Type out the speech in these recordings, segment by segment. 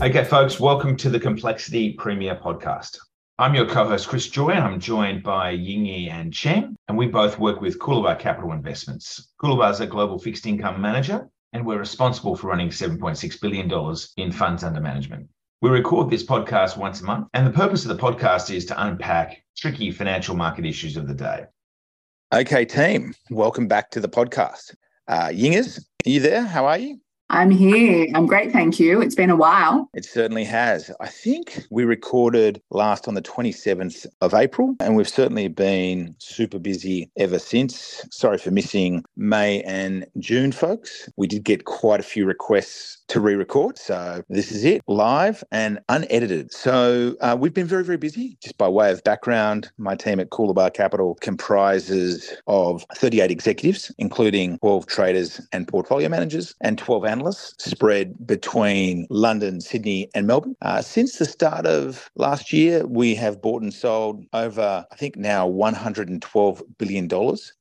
Okay, folks, welcome to the Complexity Premia Podcast. I'm your co-host Chris Joye, and I'm joined by Yingyi and Cheng, and we both work with Coolabah Capital Investments. Coolabah is a global fixed income manager, and we're responsible for running $7.6 billion in funds under management. We record this podcast once a month, and the purpose of the podcast is to unpack tricky financial market issues of the day. Okay, team, welcome back to the podcast. Uh, Yingers, are you there? How are you? I'm here. I'm great. Thank you. It's been a while. It certainly has. I think we recorded last on the 27th of April, and we've certainly been super busy ever since. Sorry for missing May and June, folks. We did get quite a few requests to re record. So this is it, live and unedited. So uh, we've been very, very busy. Just by way of background, my team at Coolabah Capital comprises of 38 executives, including 12 traders and portfolio managers, and 12 analysts spread between London, Sydney, and Melbourne. Uh, since the start of last year, we have bought and sold over, I think now $112 billion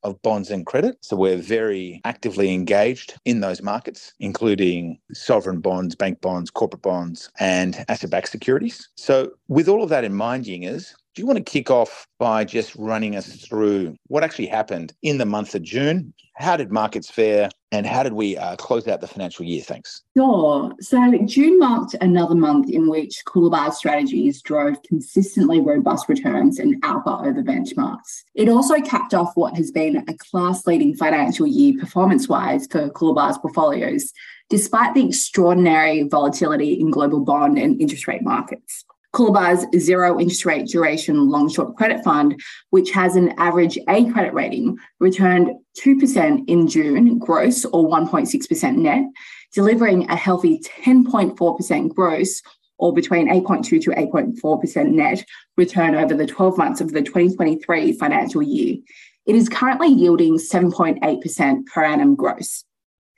of bonds and credit. So we're very actively engaged in those markets, including sovereign bonds, bank bonds, corporate bonds, and asset backed securities. So, with all of that in mind, Yingers, do you want to kick off by just running us through what actually happened in the month of June? How did markets fare and how did we uh, close out the financial year? Thanks. Sure. So, June marked another month in which Coolabah strategies drove consistently robust returns and alpha over benchmarks. It also capped off what has been a class leading financial year performance wise for Coolabah's portfolios, despite the extraordinary volatility in global bond and interest rate markets. Coolabah's zero interest rate duration long short credit fund, which has an average A credit rating, returned 2% in June gross or 1.6% net, delivering a healthy 10.4% gross or between 8.2 to 8.4% net return over the 12 months of the 2023 financial year. It is currently yielding 7.8% per annum gross.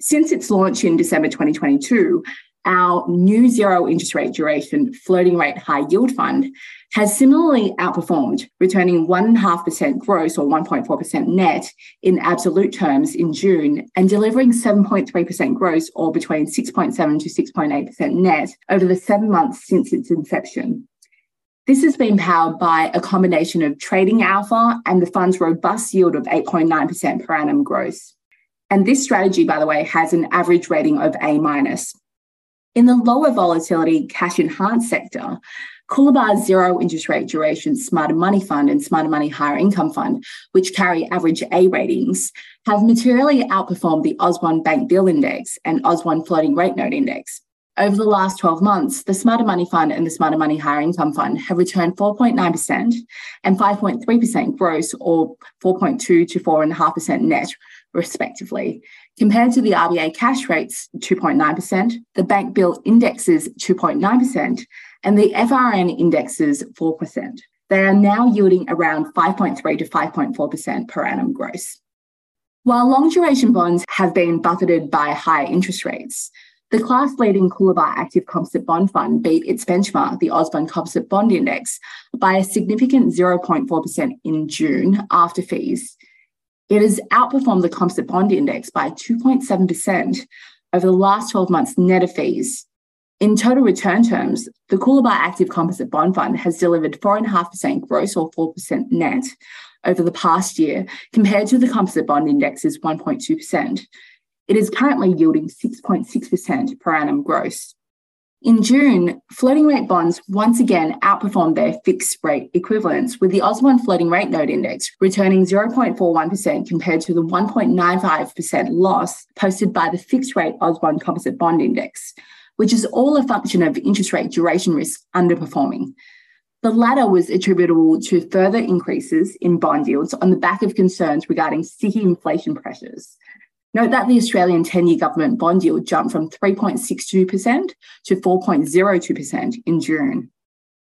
Since its launch in December 2022, our new zero interest rate duration floating rate high yield fund has similarly outperformed, returning 1.5% gross or 1.4% net in absolute terms in June and delivering 7.3% gross or between 6.7 to 6.8% net over the seven months since its inception. This has been powered by a combination of trading alpha and the fund's robust yield of 8.9% per annum gross. And this strategy, by the way, has an average rating of A minus. In the lower volatility cash enhanced sector, Coolabah's zero interest rate duration Smarter Money Fund and Smarter Money Higher Income Fund, which carry average A ratings, have materially outperformed the AusBond Bank Bill Index and AusBond Floating Rate Note Index. Over the last 12 months, the Smarter Money Fund and the Smarter Money Higher Income Fund have returned 4.9% and 5.3% gross or 4.2 to 4.5% net, respectively, compared to the RBA cash rates 2.9%, the bank bill indexes 2.9%, and the FRN indexes 4%. They are now yielding around 5.3 to 5.4% per annum gross. While long duration bonds have been buffeted by higher interest rates, the class leading Coolabah Active Composite Bond Fund beat its benchmark, the AusBond Composite Bond Index, by a significant 0.4% in June after fees, it has outperformed the composite bond index by 2.7% over the last 12 months net of fees. In total return terms, the Coolabah Active Composite Bond Fund has delivered 4.5% gross or 4% net over the past year, compared to the composite bond index's 1.2%. It is currently yielding 6.6% per annum gross. In June, floating rate bonds once again outperformed their fixed rate equivalents, with the AusBond floating rate note index returning 0.41% compared to the 1.95% loss posted by the fixed rate AusBond composite bond index, which is all a function of interest rate duration risk underperforming. The latter was attributable to further increases in bond yields on the back of concerns regarding sticky inflation pressures. Note that the Australian 10 year government bond yield jumped from 3.62% to 4.02% in June.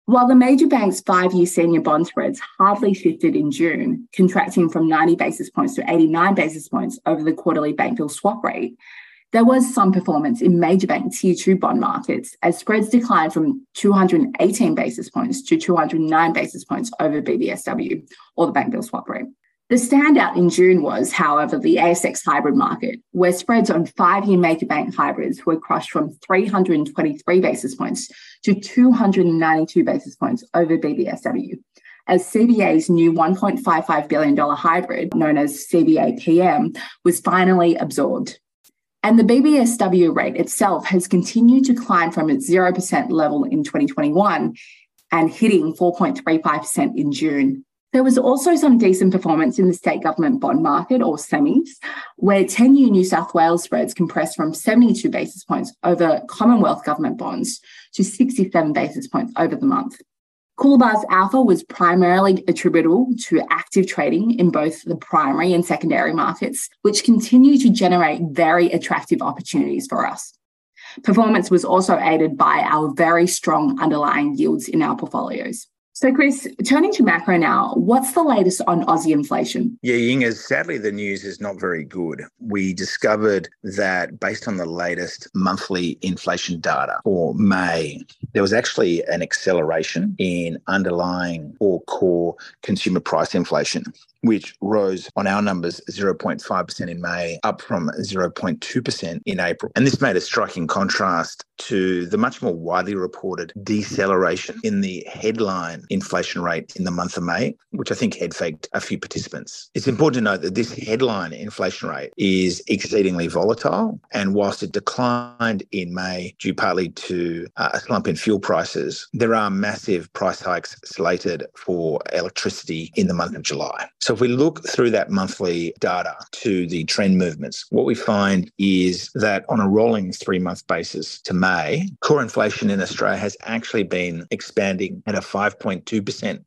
While the major banks' five year senior bond spreads hardly shifted in June, contracting from 90 basis points to 89 basis points over the quarterly bank bill swap rate, there was some performance in major bank tier two bond markets as spreads declined from 218 basis points to 209 basis points over BBSW or the bank bill swap rate. The standout in June was, however, the ASX hybrid market, where spreads on five year major bank hybrids were crushed from 323 basis points to 292 basis points over BBSW. As CBA's new $1.55 billion hybrid, known as CBA PM, was finally absorbed. And the BBSW rate itself has continued to climb from its 0% level in 2021 and hitting 4.35% in June. There was also some decent performance in the state government bond market or semis, where 10 year New South Wales spreads compressed from 72 basis points over Commonwealth government bonds to 67 basis points over the month. Coolabah's alpha was primarily attributable to active trading in both the primary and secondary markets, which continue to generate very attractive opportunities for us. Performance was also aided by our very strong underlying yields in our portfolios. So, Chris, turning to macro now, what's the latest on Aussie inflation? Yeah, Yingers, sadly, the news is not very good. We discovered that based on the latest monthly inflation data for May, there was actually an acceleration in underlying or core consumer price inflation which rose on our numbers 0.5% in May, up from 0.2% in April. And this made a striking contrast to the much more widely reported deceleration in the headline inflation rate in the month of May, which I think head faked a few participants. It's important to note that this headline inflation rate is exceedingly volatile. And whilst it declined in May due partly to uh, a slump in fuel prices, there are massive price hikes slated for electricity in the month of July. So so if we look through that monthly data to the trend movements, what we find is that on a rolling three month basis to May, core inflation in Australia has actually been expanding at a 5.2%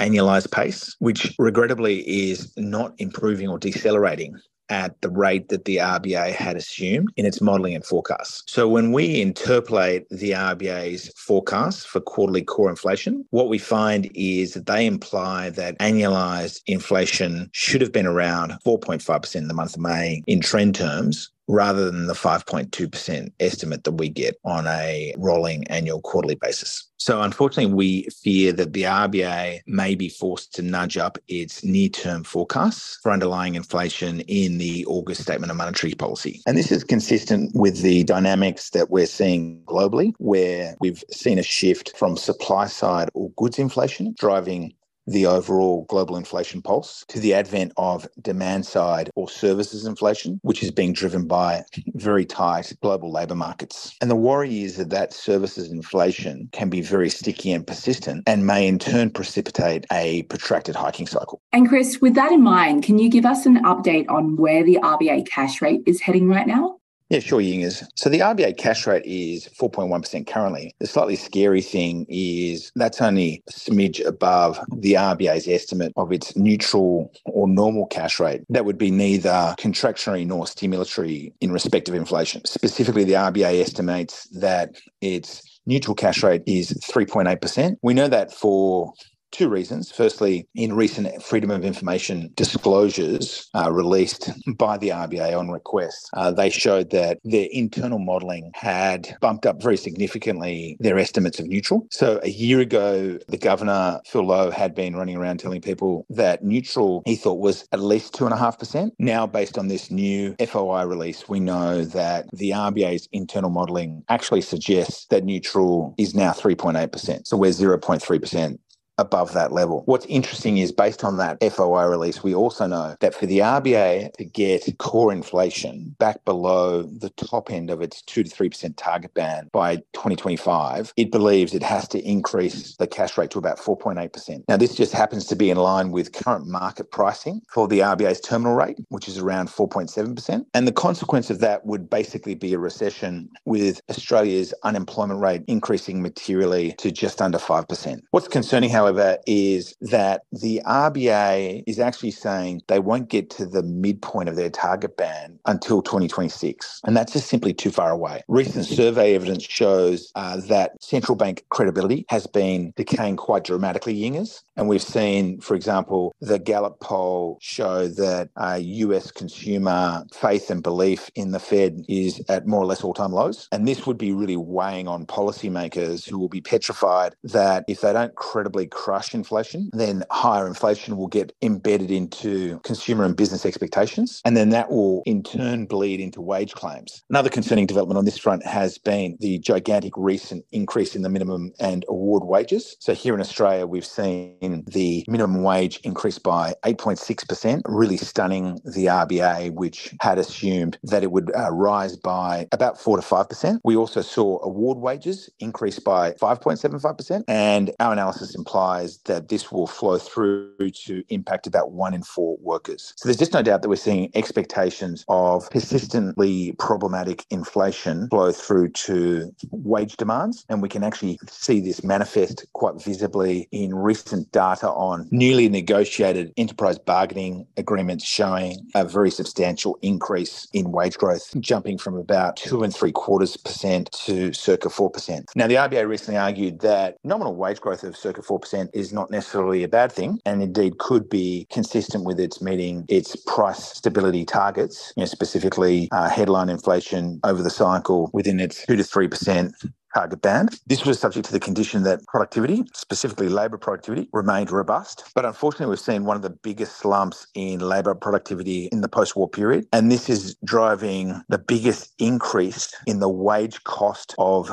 annualized pace, which regrettably is not improving or decelerating at the rate that the RBA had assumed in its modelling and forecasts. So when we interpolate the RBA's forecasts for quarterly core inflation, what we find is that they imply that annualized inflation should have been around 4.5% in the month of May in trend terms, rather than the 5.2% estimate that we get on a rolling annual quarterly basis. So, unfortunately, we fear that the RBA may be forced to nudge up its near term forecasts for underlying inflation in the August Statement of Monetary Policy. And this is consistent with the dynamics that we're seeing globally, where we've seen a shift from supply side or goods inflation driving the overall global inflation pulse to the advent of demand side or services inflation, which is being driven by very tight global labour markets. And the worry is that that services inflation can be very sticky and persistent and may in turn precipitate a protracted hiking cycle. And Chris, with that in mind, can you give us an update on where the RBA cash rate is heading right now? Yeah, sure, Yingers. So the RBA cash rate is 4.1% currently. The slightly scary thing is that's only a smidge above the RBA's estimate of its neutral or normal cash rate. That would be neither contractionary nor stimulatory in respect of inflation. Specifically, the RBA estimates that its neutral cash rate is 3.8%. We know that for two reasons. Firstly, in recent Freedom of Information disclosures uh, released by the RBA on request, uh, they showed that their internal modelling had bumped up very significantly their estimates of neutral. So a year ago, the governor, Phil Lowe, had been running around telling people that neutral he thought was at least 2.5%. Now, based on this new FOI release, we know that the RBA's internal modelling actually suggests that neutral is now 3.8%. So we're 0.3% above that level. What's interesting is based on that FOI release, we also know that for the RBA to get core inflation back below the top end of its 2 to 3% target band by 2025, it believes it has to increase the cash rate to about 4.8%. Now, this just happens to be in line with current market pricing for the RBA's terminal rate, which is around 4.7%. And the consequence of that would basically be a recession with Australia's unemployment rate increasing materially to just under 5%. What's concerning, however, however, is that the RBA is actually saying they won't get to the midpoint of their target band until 2026. And that's just simply too far away. Recent survey evidence shows uh, that central bank credibility has been decaying quite dramatically, Yingers. And we've seen, for example, the Gallup poll show that uh, US consumer faith and belief in the Fed is at more or less all time lows. And this would be really weighing on policymakers who will be petrified that if they don't credibly crush inflation, then higher inflation will get embedded into consumer and business expectations. And then that will in turn bleed into wage claims. Another concerning development on this front has been the gigantic recent increase in the minimum and award wages. So here in Australia, we've seen the minimum wage increase by 8.6%, really stunning the RBA, which had assumed that it would uh, rise by about 4 to 5%. We also saw award wages increase by 5.75%. And our analysis implies that this will flow through to impact about one in four workers. So there's just no doubt that we're seeing expectations of persistently problematic inflation flow through to wage demands. And we can actually see this manifest quite visibly in recent data on newly negotiated enterprise bargaining agreements showing a very substantial increase in wage growth, jumping from about two and three quarters percent to circa 4%. Now, the RBA recently argued that nominal wage growth of circa 4% is not necessarily a bad thing and indeed could be consistent with its meeting its price stability targets, you know, specifically uh, headline inflation over the cycle within its 2 to 3% target band. This was subject to the condition that productivity, specifically labour productivity, remained robust. But unfortunately, we've seen one of the biggest slumps in labour productivity in the post war period. And this is driving the biggest increase in the wage cost of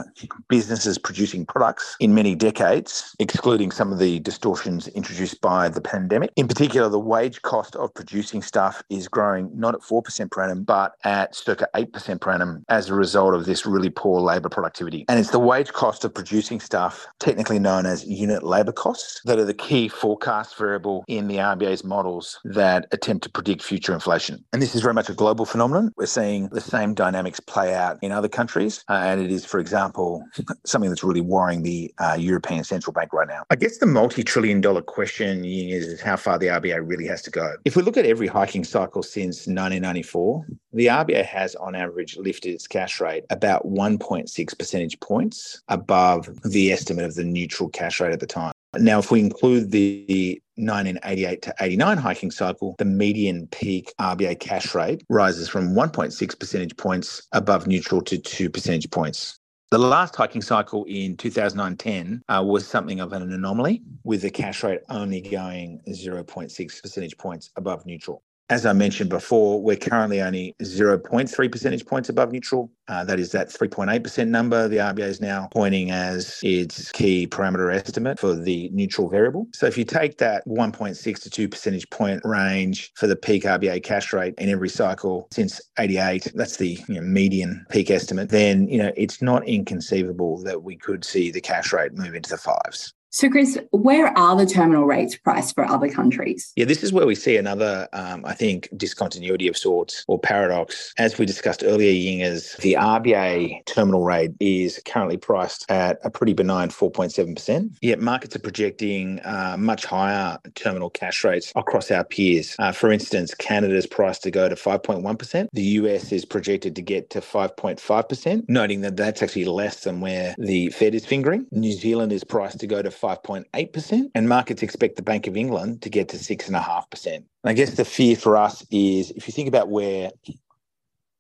businesses producing products in many decades, excluding some of the distortions introduced by the pandemic. In particular, the wage cost of producing stuff is growing not at 4% per annum, but at circa 8% per annum as a result of this really poor labour productivity. And it's the wage cost of producing stuff, technically known as unit labour costs, that are the key forecast variable in the RBA's models that attempt to predict future inflation. And this is very much a global phenomenon. We're seeing the same dynamics play out in other countries. Uh, and it is, for example, something that's really worrying the uh, European Central Bank right now. I guess the multi trillion dollar question is, is how far the RBA really has to go. If we look at every hiking cycle since 1994, the RBA has on average lifted its cash rate about 1.6 percentage points points above the estimate of the neutral cash rate at the time. Now, if we include the 1988 to 89 hiking cycle, the median peak RBA cash rate rises from 1.6 percentage points above neutral to 2 percentage points. The last hiking cycle in 2010 uh, was something of an anomaly, with the cash rate only going 0.6 percentage points above neutral. As I mentioned before, we're currently only 0.3 percentage points above neutral. Uh, that is that 3.8% number the RBA is now pointing as its key parameter estimate for the neutral variable. So if you take that 1.6 to 2 percentage point range for the peak RBA cash rate in every cycle since 88, that's the you know, median peak estimate, then you know it's not inconceivable that we could see the cash rate move into the fives. So, Chris, where are the terminal rates priced for other countries? Yeah, this is where we see another, um, I think, discontinuity of sorts or paradox. As we discussed earlier, Yingers, the RBA terminal rate is currently priced at a pretty benign 4.7%, yet markets are projecting uh, much higher terminal cash rates across our peers. Uh, for instance, Canada's priced to go to 5.1%. The US is projected to get to 5.5%, noting that that's actually less than where the Fed is fingering. New Zealand is priced to go to 5.8%, and markets expect the Bank of England to get to 6.5%. And I guess the fear for us is if you think about where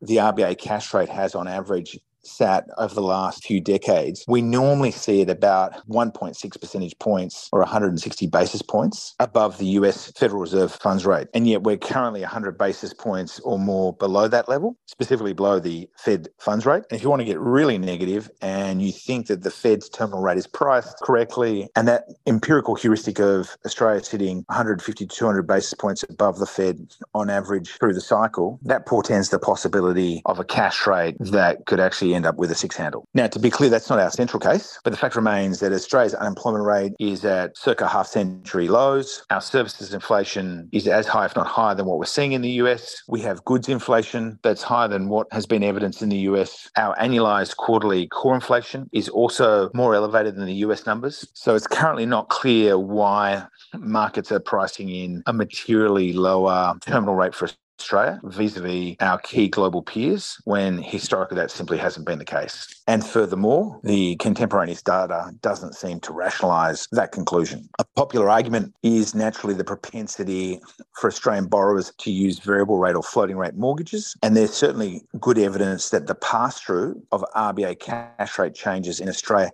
the RBA cash rate has on average sat over the last few decades, we normally see it about 1.6 percentage points or 160 basis points above the US Federal Reserve funds rate. And yet we're currently 100 basis points or more below that level, specifically below the Fed funds rate. And if you want to get really negative and you think that the Fed's terminal rate is priced correctly and that empirical heuristic of Australia sitting 150 to 200 basis points above the Fed on average through the cycle, that portends the possibility of a cash rate that could actually end up with a six handle. Now, to be clear, that's not our central case, but the fact remains that Australia's unemployment rate is at circa half century lows. Our services inflation is as high, if not higher, than what we're seeing in the US. We have goods inflation that's higher than what has been evidenced in the US. Our annualized quarterly core inflation is also more elevated than the US numbers. So it's currently not clear why markets are pricing in a materially lower terminal rate for Australia vis a vis our key global peers when historically that simply hasn't been the case. And furthermore, the contemporaneous data doesn't seem to rationalise that conclusion. A popular argument is naturally the propensity for Australian borrowers to use variable rate or floating rate mortgages. And there's certainly good evidence that the pass through of RBA cash rate changes in Australia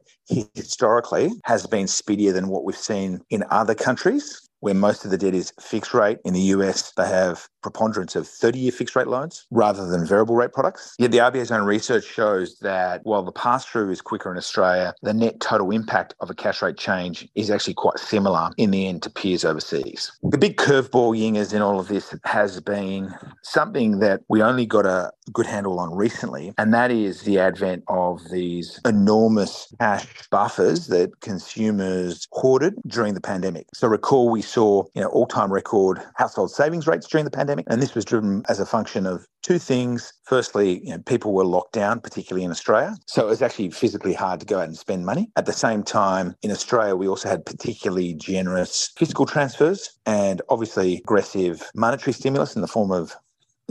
historically has been speedier than what we've seen in other countries where most of the debt is fixed rate. In the US, they have preponderance of 30 year fixed rate loans rather than variable rate products. Yet the RBA's own research shows that while the pass through is quicker in Australia, the net total impact of a cash rate change is actually quite similar in the end to peers overseas. The big curveball yingers in all of this has been something that we only got a good handle on recently, and that is the advent of these enormous cash buffers that consumers hoarded during the pandemic. So recall we saw you know all-time record household savings rates during the pandemic, and this was driven as a function of two things. Firstly, you know, people were locked down, particularly in Australia, so it was actually physically hard to go out and spend money. At the same time, in Australia, we also had particularly generous fiscal transfers and obviously aggressive monetary stimulus in the form of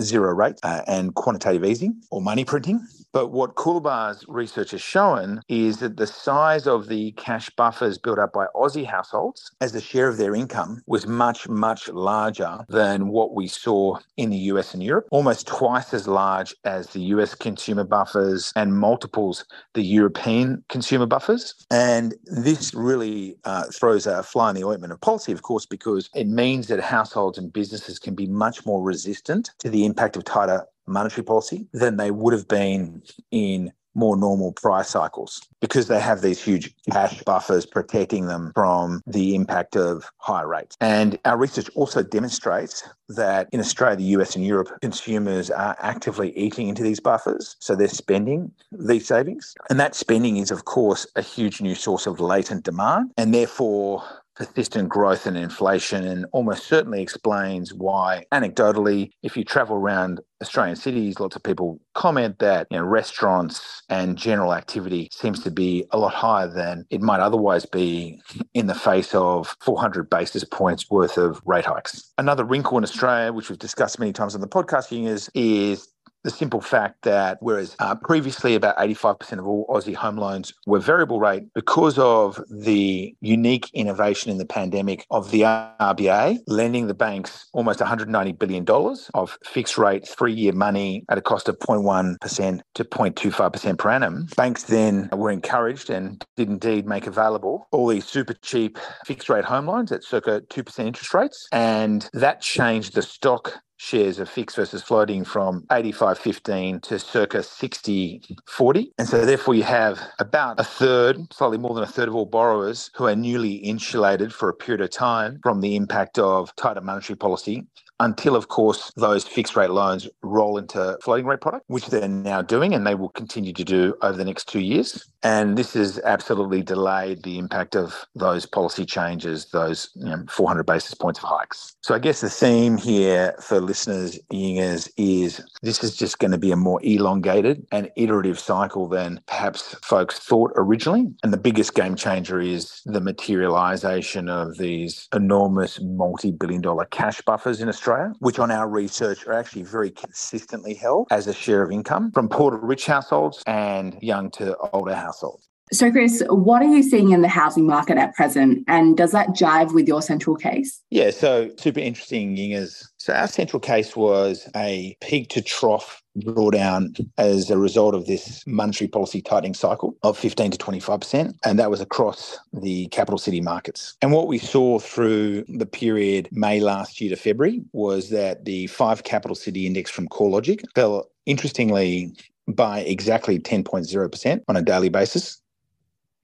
zero rate uh, and quantitative easing or money printing. But what Coolabah's research has shown is that the size of the cash buffers built up by Aussie households as a share of their income was much, much larger than what we saw in the US and Europe, almost twice as large as the US consumer buffers and multiples the European consumer buffers. And this really uh, throws a fly in the ointment of policy, of course, because it means that households and businesses can be much more resistant to the impact of tighter monetary policy than they would have been in more normal price cycles because they have these huge cash buffers protecting them from the impact of higher rates. And our research also demonstrates that in Australia, the US, and Europe, consumers are actively eating into these buffers. So they're spending these savings. And that spending is, of course, a huge new source of latent demand. And therefore, persistent growth and inflation and almost certainly explains why anecdotally if you travel around Australian cities lots of people comment that you know restaurants and general activity seems to be a lot higher than it might otherwise be in the face of 400 basis points worth of rate hikes. Another wrinkle in Australia which we've discussed many times on the podcasting is is the simple fact that whereas uh, previously about 85% of all Aussie home loans were variable rate, because of the unique innovation in the pandemic of the RBA lending the banks almost $190 billion of fixed rate three year money at a cost of 0.1% to 0.25% per annum, banks then were encouraged and did indeed make available all these super cheap fixed rate home loans at circa 2% interest rates. And that changed the stock shares of fixed versus floating from 85-15 to circa 60-40. And so therefore you have about a third, slightly more than a third of all borrowers who are newly insulated for a period of time from the impact of tighter monetary policy until, of course, those fixed rate loans roll into floating rate product, which they're now doing and they will continue to do over the next two years. And this has absolutely delayed the impact of those policy changes, those you know, 400 basis points of hikes. So I guess the theme here for listeners, Yingers, is this is just going to be a more elongated and iterative cycle than perhaps folks thought originally. And the biggest game changer is the materialization of these enormous multi billion dollar cash buffers in Australia Australia, which on our research are actually very consistently held as a share of income from poor to rich households and young to older households. So, Chris, what are you seeing in the housing market at present? And does that jive with your central case? Yeah, so super interesting, Yingers. So, our central case was a peak to trough drawdown as a result of this monetary policy tightening cycle of 15 to 25%. And that was across the capital city markets. And what we saw through the period May last year to February was that the five capital city index from CoreLogic fell interestingly by exactly 10.0% on a daily basis.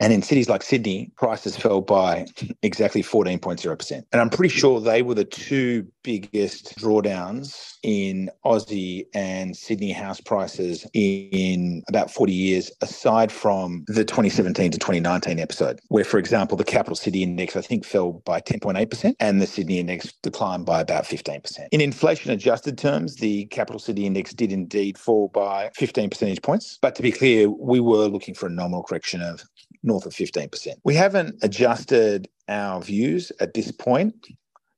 And in cities like Sydney, prices fell by exactly 14.0%. And I'm pretty sure they were the two biggest drawdowns in Aussie and Sydney house prices in about 40 years, aside from the 2017 to 2019 episode, where, for example, the capital city index, I think, fell by 10.8% and the Sydney index declined by about 15%. In inflation adjusted terms, the capital city index did indeed fall by 15 percentage points. But to be clear, we were looking for a nominal correction of north of 15%. We haven't adjusted our views at this point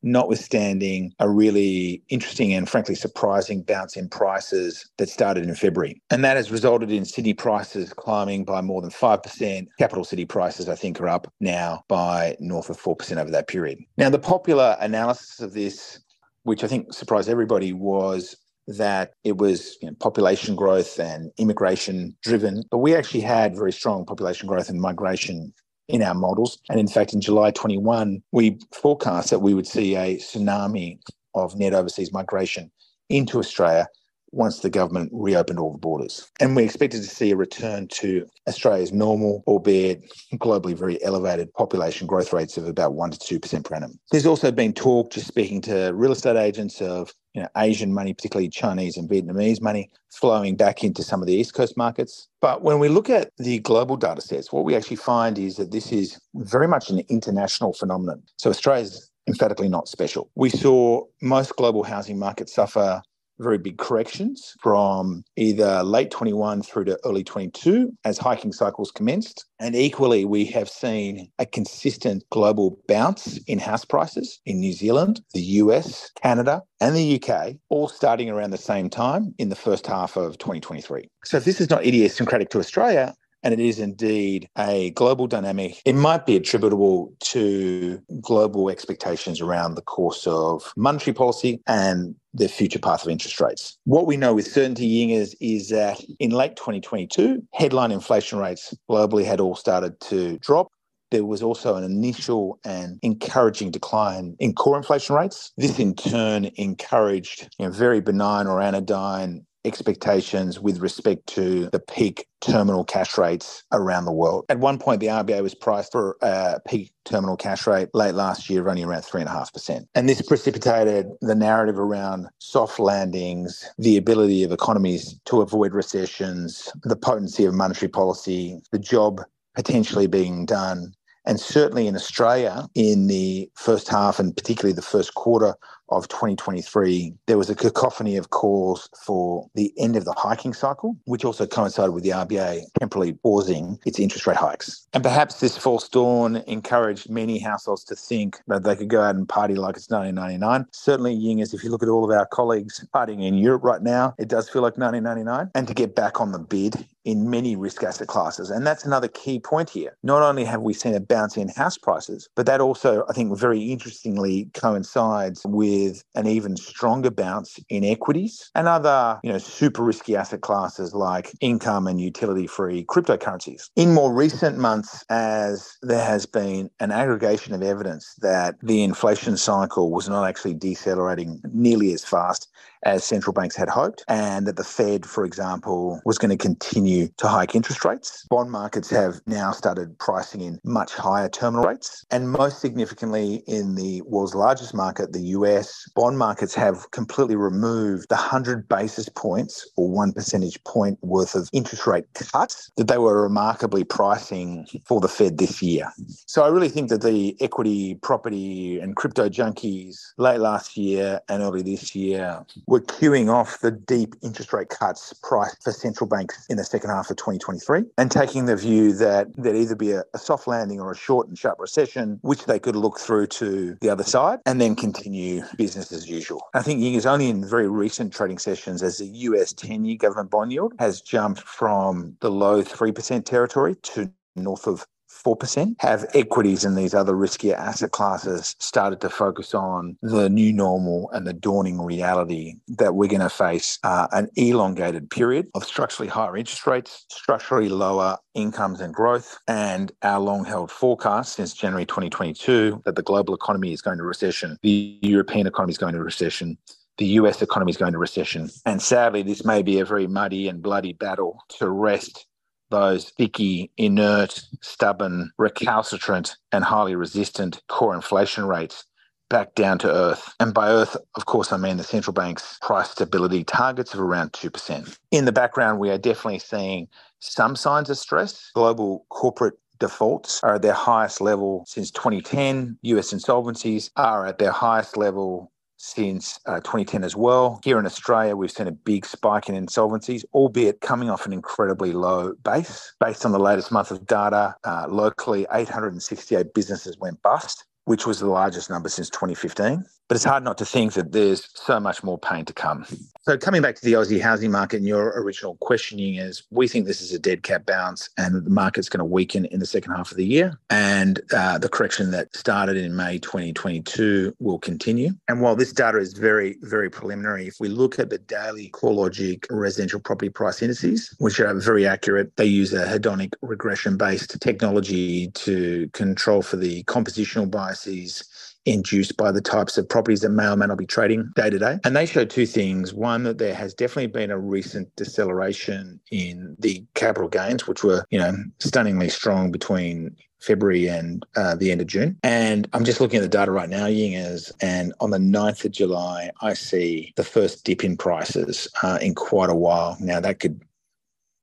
notwithstanding a really interesting and frankly surprising bounce in prices that started in February. And that has resulted in Sydney prices climbing by more than 5%. Capital city prices, I think, are up now by north of 4% over that period. Now, the popular analysis of this, which I think surprised everybody, was that it was you know, population growth and immigration driven, but we actually had very strong population growth and migration in our models. And in fact, in July 21, we forecast that we would see a tsunami of net overseas migration into Australia once the government reopened all the borders. And we expected to see a return to Australia's normal, albeit globally very elevated population growth rates of about 1% to 2% per annum. There's also been talk, just speaking to real estate agents, of you know, Asian money, particularly Chinese and Vietnamese money, flowing back into some of the East Coast markets. But when we look at the global data sets, what we actually find is that this is very much an international phenomenon. So Australia's emphatically not special. We saw most global housing markets suffer very big corrections from either late 21 through to early 22 as hiking cycles commenced. And equally, we have seen a consistent global bounce in house prices in New Zealand, the US, Canada, and the UK, all starting around the same time in the first half of 2023. So if this is not idiosyncratic to Australia, and it is indeed a global dynamic. It might be attributable to global expectations around the course of monetary policy and the future path of interest rates. What we know with certainty, Yingers, is that in late 2022, headline inflation rates globally had all started to drop there was also an initial and encouraging decline in core inflation rates. This in turn encouraged you know, very benign or anodyne expectations with respect to the peak terminal cash rates around the world. At one point, the RBA was priced for a peak terminal cash rate late last year of only around 3.5%. And this precipitated the narrative around soft landings, the ability of economies to avoid recessions, the potency of monetary policy, the job potentially being done and certainly in Australia, in the first half and particularly the first quarter of 2023, there was a cacophony of calls for the end of the hiking cycle, which also coincided with the RBA temporarily pausing its interest rate hikes. And perhaps this false dawn encouraged many households to think that they could go out and party like it's 1999. Certainly, Yingers, if you look at all of our colleagues partying in Europe right now, it does feel like 1999. And to get back on the bid in many risk asset classes. And that's another key point here. Not only have we seen a bounce in house prices, but that also, I think, very interestingly coincides with an even stronger bounce in equities and other, you know, super risky asset classes like income and utility free cryptocurrencies. In more recent months, as there has been an aggregation of evidence that the inflation cycle was not actually decelerating nearly as fast as central banks had hoped, and that the Fed, for example, was going to continue to hike interest rates. Bond markets have now started pricing in much higher terminal rates. And most significantly, in the world's largest market, the US, bond markets have completely removed the 100 basis points or one percentage point worth of interest rate cuts that they were remarkably pricing for the Fed this year. So I really think that the equity, property, and crypto junkies late last year and early this year we're cueing off the deep interest rate cuts priced for central banks in the second half of 2023 and taking the view that there'd either be a, a soft landing or a short and sharp recession, which they could look through to the other side and then continue business as usual. I think it's only in very recent trading sessions as the US 10 year government bond yield has jumped from the low 3% territory to north of 4%. Have equities and these other riskier asset classes started to focus on the new normal and the dawning reality that we're going to face uh, an elongated period of structurally higher interest rates, structurally lower incomes and growth, and our long held forecast since January 2022 that the global economy is going to recession, the European economy is going to recession the US economy is going to recession. And sadly, this may be a very muddy and bloody battle to wrest those sticky, inert, stubborn, recalcitrant, and highly resistant core inflation rates back down to earth. And by earth, of course, I mean the central bank's price stability targets of around 2%. In the background, we are definitely seeing some signs of stress. Global corporate defaults are at their highest level since 2010. US insolvencies are at their highest level since uh, 2010 as well. Here in Australia, we've seen a big spike in insolvencies, albeit coming off an incredibly low base. Based on the latest month of data, uh, locally, 868 businesses went bust which was the largest number since 2015. But it's hard not to think that there's so much more pain to come. So, coming back to the Aussie housing market and your original questioning is we think this is a dead cat bounce and the market's going to weaken in the second half of the year. And uh, the correction that started in May 2022 will continue. And while this data is very, very preliminary, if we look at the daily CoreLogic residential property price indices, which are very accurate, they use a hedonic regression based technology to control for the compositional biases induced by the types of properties that may or may not be trading day to day. And they show two things. One, that there has definitely been a recent deceleration in the capital gains, which were, you know, stunningly strong between February and uh, the end of June. And I'm just looking at the data right now, Yingers, and on the 9th of July, I see the first dip in prices uh, in quite a while. Now, that could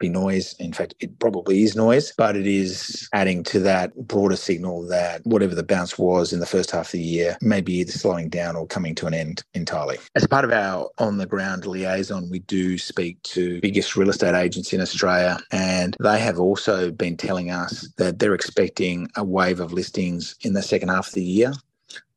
be noise. In fact, it probably is noise, but it is adding to that broader signal that whatever the bounce was in the first half of the year may be either slowing down or coming to an end entirely. As part of our on the ground liaison, we do speak to biggest real estate agents in Australia, and they have also been telling us that they're expecting a wave of listings in the second half of the year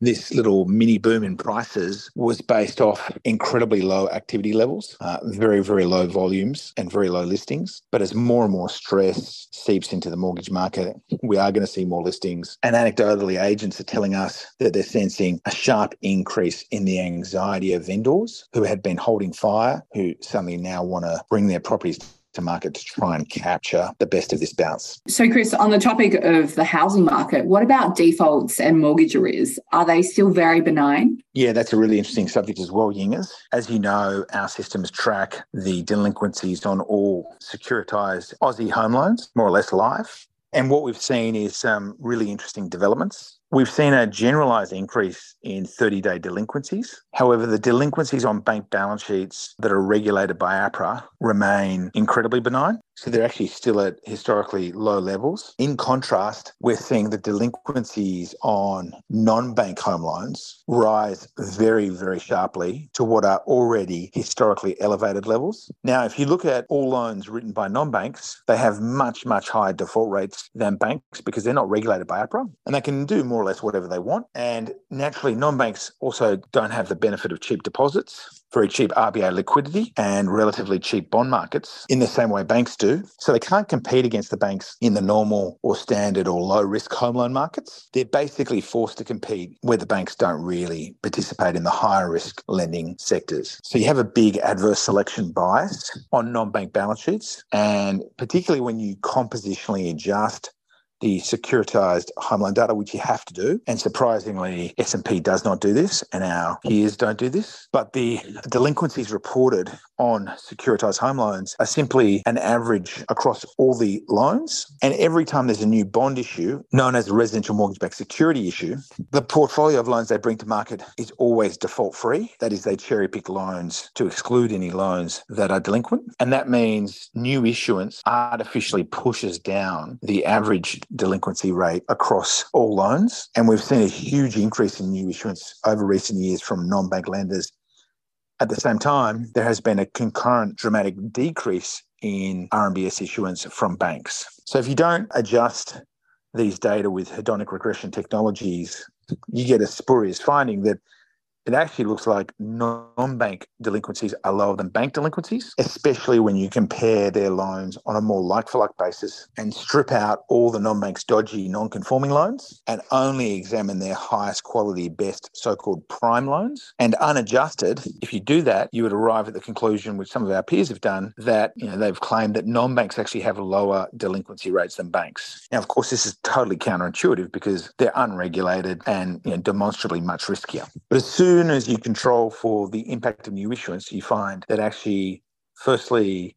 this little mini boom in prices was based off incredibly low activity levels, uh, very, very low volumes and very low listings. But as more and more stress seeps into the mortgage market, we are going to see more listings. And anecdotally, agents are telling us that they're sensing a sharp increase in the anxiety of vendors who had been holding fire, who suddenly now want to bring their properties to market to try and capture the best of this bounce. So, Chris, on the topic of the housing market, what about defaults and mortgage arrears? Are they still very benign? Yeah, that's a really interesting subject as well, Yingers. As you know, our systems track the delinquencies on all securitized Aussie home loans, more or less live. And what we've seen is some really interesting developments. We've seen a generalized increase in 30 day delinquencies. However, the delinquencies on bank balance sheets that are regulated by APRA remain incredibly benign. So they're actually still at historically low levels. In contrast, we're seeing the delinquencies on non bank home loans rise very, very sharply to what are already historically elevated levels. Now, if you look at all loans written by non banks, they have much, much higher default rates than banks because they're not regulated by APRA and they can do more or less whatever they want. And naturally, non banks also don't have the benefit of cheap deposits very cheap RBA liquidity and relatively cheap bond markets in the same way banks do. So they can't compete against the banks in the normal or standard or low risk home loan markets. They're basically forced to compete where the banks don't really participate in the higher risk lending sectors. So you have a big adverse selection bias on non bank balance sheets. And particularly when you compositionally adjust the securitized home loan data, which you have to do. And surprisingly, S&P does not do this and our peers don't do this. But the delinquencies reported on securitized home loans are simply an average across all the loans. And every time there's a new bond issue, known as a residential mortgage backed security issue, the portfolio of loans they bring to market is always default free. That is, they cherry pick loans to exclude any loans that are delinquent. And that means new issuance artificially pushes down the average delinquency rate across all loans. And we've seen a huge increase in new issuance over recent years from non bank lenders. At the same time, there has been a concurrent dramatic decrease in RMBS issuance from banks. So if you don't adjust these data with hedonic regression technologies, you get a spurious finding that it actually looks like non-bank delinquencies are lower than bank delinquencies, especially when you compare their loans on a more like-for-like basis and strip out all the non-banks dodgy non-conforming loans and only examine their highest quality, best so-called prime loans. And unadjusted, if you do that, you would arrive at the conclusion, which some of our peers have done, that you know they've claimed that non-banks actually have lower delinquency rates than banks. Now, of course, this is totally counterintuitive because they're unregulated and you know, demonstrably much riskier. But as soon as you control for the impact of new issuance, you find that actually, firstly,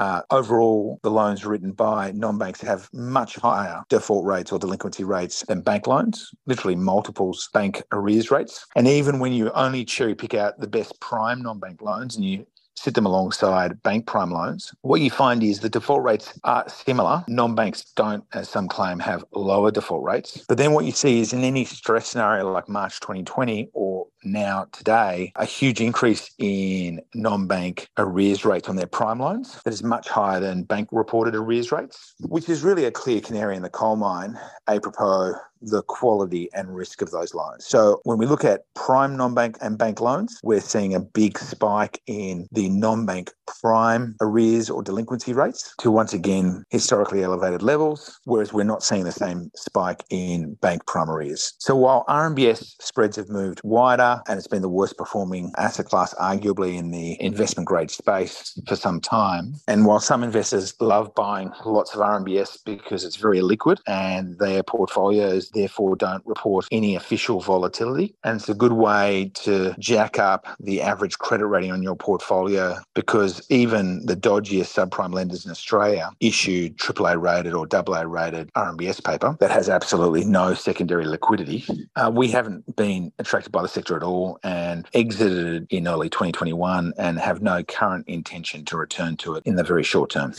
uh, overall, the loans written by non banks have much higher default rates or delinquency rates than bank loans, literally multiples bank arrears rates. And even when you only cherry pick out the best prime non bank loans and you sit them alongside bank prime loans, what you find is the default rates are similar. Non banks don't, as some claim, have lower default rates. But then what you see is in any stress scenario like March 2020 or now today, a huge increase in non bank arrears rates on their prime loans that is much higher than bank reported arrears rates, which is really a clear canary in the coal mine, apropos the quality and risk of those loans. So when we look at prime non-bank and bank loans, we're seeing a big spike in the non-bank prime arrears or delinquency rates to once again historically elevated levels, whereas we're not seeing the same spike in bank prime arrears. So while RMBS spreads have moved wider and it's been the worst performing asset class arguably in the investment grade space for some time, and while some investors love buying lots of RMBS because it's very liquid and their portfolios therefore don't report any official volatility. And it's a good way to jack up the average credit rating on your portfolio because even the dodgiest subprime lenders in Australia issue AAA rated or AA rated RMBS paper that has absolutely no secondary liquidity. Uh, we haven't been attracted by the sector at all and exited in early 2021 and have no current intention to return to it in the very short term.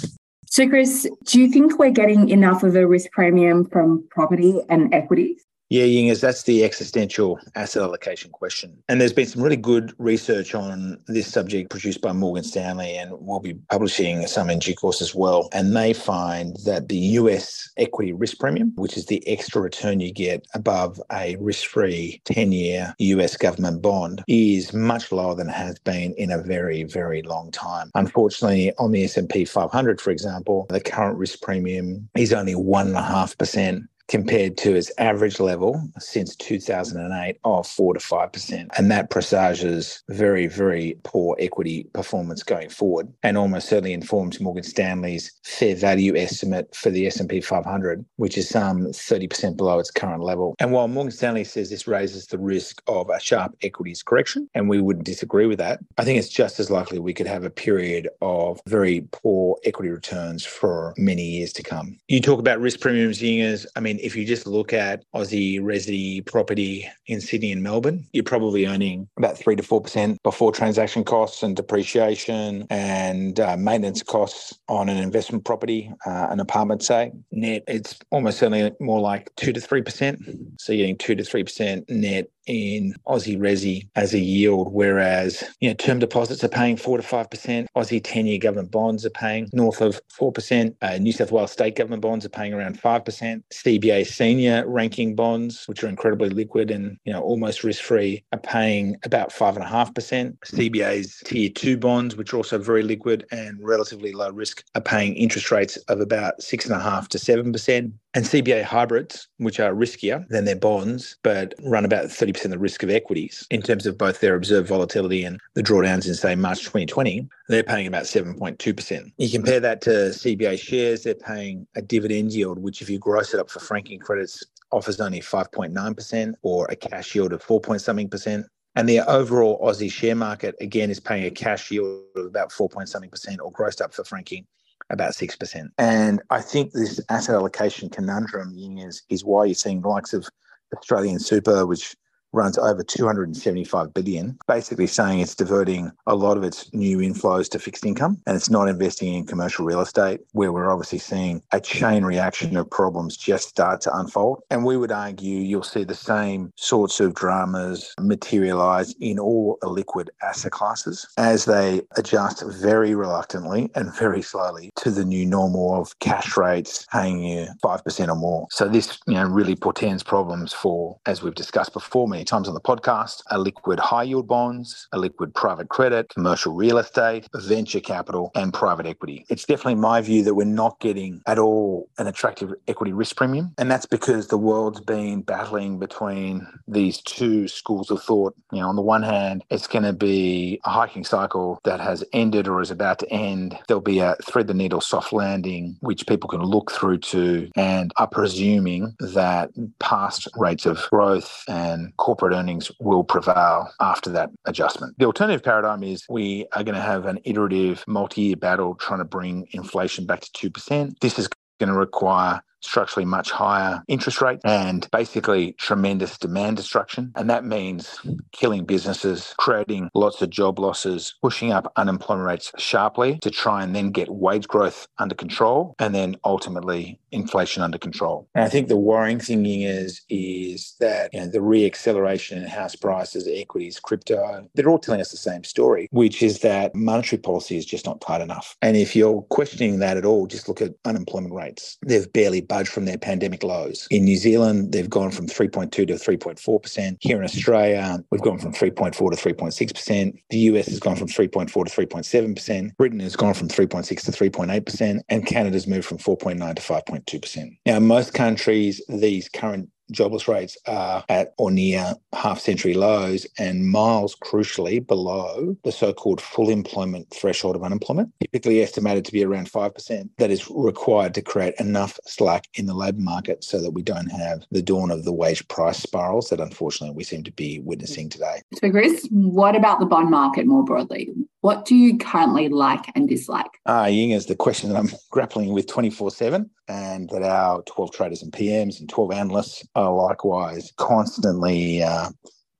So, Chris, do you think we're getting enough of a risk premium from property and equities? Yeah, Yingers, that's the existential asset allocation question. And there's been some really good research on this subject produced by Morgan Stanley, and we'll be publishing some in due course as well. And they find that the US equity risk premium, which is the extra return you get above a risk-free 10-year US government bond, is much lower than it has been in a very, very long time. Unfortunately, on the S&P 500, for example, the current risk premium is only 1.5% compared to its average level since 2008 of 4 to 5%. And that presages very, very poor equity performance going forward and almost certainly informs Morgan Stanley's fair value estimate for the S&P 500, which is some 30% below its current level. And while Morgan Stanley says this raises the risk of a sharp equities correction, and we wouldn't disagree with that, I think it's just as likely we could have a period of very poor equity returns for many years to come. You talk about risk premiums, Yingers. I mean, if you just look at Aussie resi property in Sydney and Melbourne, you're probably earning about three to four percent before transaction costs and depreciation and uh, maintenance costs on an investment property, uh, an apartment, say. Net, it's almost certainly more like two to three percent. So you're getting two to three percent net in Aussie Resi as a yield, whereas you know term deposits are paying four to five percent. Aussie ten-year government bonds are paying north of four percent. Uh, New South Wales state government bonds are paying around five percent. CBA senior ranking bonds, which are incredibly liquid and you know almost risk-free, are paying about five and a half percent. CBA's tier two bonds, which are also very liquid and relatively low risk, are paying interest rates of about six and a half to seven percent. And CBA hybrids, which are riskier than their bonds, but run about 30% the risk of equities in terms of both their observed volatility and the drawdowns in, say, March 2020, they're paying about 7.2%. You compare that to CBA shares, they're paying a dividend yield, which, if you gross it up for franking credits, offers only 5.9% or a cash yield of 4 point something percent. And the overall Aussie share market, again, is paying a cash yield of about 4 point something percent or grossed up for franking about 6%. And I think this asset allocation conundrum is, is why you're seeing the likes of Australian Super, which runs over 275 billion, basically saying it's diverting a lot of its new inflows to fixed income and it's not investing in commercial real estate, where we're obviously seeing a chain reaction of problems just start to unfold. And we would argue you'll see the same sorts of dramas materialize in all liquid asset classes as they adjust very reluctantly and very slowly to the new normal of cash rates paying you 5% or more. So this, you know, really portends problems for, as we've discussed before, many times on the podcast, a liquid high yield bonds, a liquid private credit, commercial real estate, venture capital, and private equity. It's definitely my view that we're not getting at all an attractive equity risk premium. And that's because the world's been battling between these two schools of thought. You know, on the one hand, it's going to be a hiking cycle that has ended or is about to end. There'll be a thread the needle soft landing, which people can look through to and are presuming that past rates of growth and corporate earnings will prevail after that adjustment. The alternative paradigm is we are going to have an iterative multi year battle trying to bring inflation back to 2%. This is going to require structurally much higher interest rate and basically tremendous demand destruction. And that means killing businesses, creating lots of job losses, pushing up unemployment rates sharply to try and then get wage growth under control and then ultimately inflation under control. And I think the worrying thing is, is that you know, the re-acceleration in house prices, equities, crypto, they're all telling us the same story, which is that monetary policy is just not tight enough. And if you're questioning that at all, just look at unemployment rates. They've barely budged from their pandemic lows. In New Zealand, they've gone from 3.2 to 3.4%. Here in Australia, we've gone from 3.4 to 3.6%. The US has gone from 3.4 to 3.7%. Britain has gone from 3.6 to 3.8%. And Canada's moved from 4.9 to 5.2%. Now, most countries, these current jobless rates are at or near half century lows and miles crucially below the so called full employment threshold of unemployment, typically estimated to be around 5%, that is required to create enough slack in the labour market so that we don't have the dawn of the wage price spirals that unfortunately we seem to be witnessing mm. today. So, Chris, what about the bond market more broadly? What do you currently like and dislike? Ah, uh, Ying is the question that I'm grappling with 24 7, and that our 12 traders and PMs and 12 analysts are likewise constantly uh,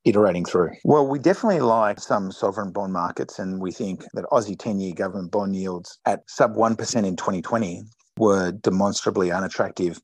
iterating through. Well, we definitely like some sovereign bond markets, and we think that Aussie 10 year government bond yields at sub 1% in 2020 were demonstrably unattractive